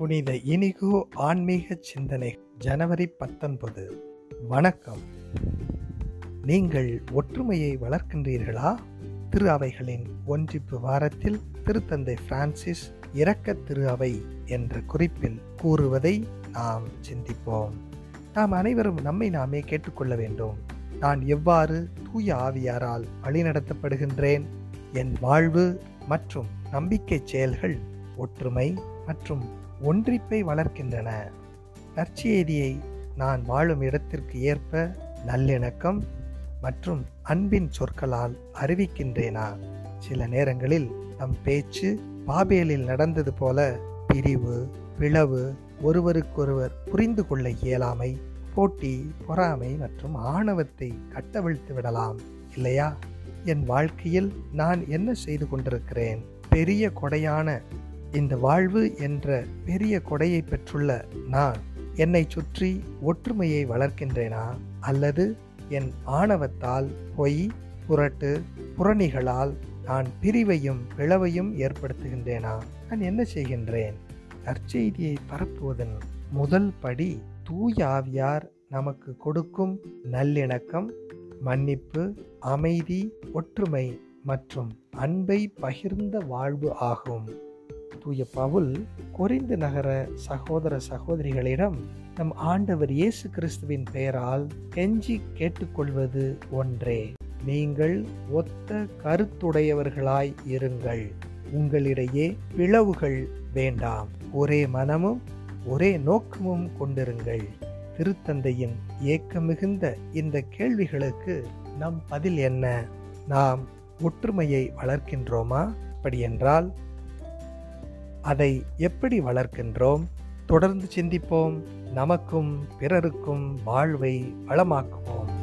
புனித இனிகோ ஆன்மீக சிந்தனை ஜனவரி பத்தொன்பது. வணக்கம். நீங்கள் ஒற்றுமையை வளர்க்கின்றீர்களா? திரு அவைகளின் ஒன்றிப்பு வாரத்தில் திருத்தந்தை பிரான்சிஸ் இரக்க திரு அவை என்ற குறிப்பில் கூறுவதை நாம் சிந்திப்போம். நாம் அனைவரும் நம்மை நாமே கேட்டுக்கொள்ள வேண்டும். நான் எவ்வாறு தூய ஆவியாரால் வழிநடத்தப்படுகின்றேன்? என் வாழ்வு மற்றும் நம்பிக்கை செயல்கள் ஒற்றுமை மற்றும் ஒன்றிப்பை வளர்க்கின்றன. நற்செய்தியை நான் வாழும் இடத்திற்கு ஏற்ப நல்லிணக்கம் மற்றும் அன்பின் சொற்களால் அறிவிக்கின்றேனா? சில நேரங்களில் நம் பேச்சு பாபேலில் நடந்தது போல பிரிவு பிளவு ஒருவருக்கொருவர் புரிந்து கொள்ள இயலாமை போட்டி பொறாமை மற்றும் ஆணவத்தை கட்டவிழ்த்து விடலாம் இல்லையா? என் வாழ்க்கையில் நான் என்ன செய்து கொண்டிருக்கிறேன்? பெரிய கொடையான இந்த வாழ்வு என்ற பெரிய கொடையை பெற்றுள்ள நான் என்னை சுற்றி ஒற்றுமையை வளர்க்கின்றேனா? அல்லது என் ஆணவத்தால் பொய் புரட்டு புறணிகளால் நான் பிரிவையும் பிளவையும் ஏற்படுத்துகின்றேனா? நான் என்ன செய்கின்றேன்? நற்செய்தியை பரப்புவதன் முதல் படி தூய ஆவியார் நமக்கு கொடுக்கும் நல்லிணக்கம் மன்னிப்பு அமைதி ஒற்றுமை மற்றும் அன்பை பகிர்ந்த வாழ்வு ஆகும். தூய பவுல் கொரிந்து நகர சகோதர சகோதரிகளிடம் நம் ஆண்டவர் இயேசு கிறிஸ்துவின் பெயரால் கெஞ்சி கேட்டுக்கொள்வது ஒன்றே. நீங்கள் ஒத்த கருத்துடையவர்களாய் இருங்கள். உங்களிடையே பிளவுகள் வேண்டாம். ஒரே மனமும் ஒரே நோக்கமும் கொண்டிருங்கள். திருத்தந்தையின் ஏக்கம் மிகுந்த இந்த கேள்விகளுக்கு நம் பதில் என்ன? நாம் ஒற்றுமையை வளர்க்கின்றோமா? அப்படியென்றால் அதை எப்படி வளர்க்கின்றோம்? தொடர்ந்து சிந்திப்போம். நமக்கும் பிறருக்கும் வாழ்வை வளமாக்குவோம்.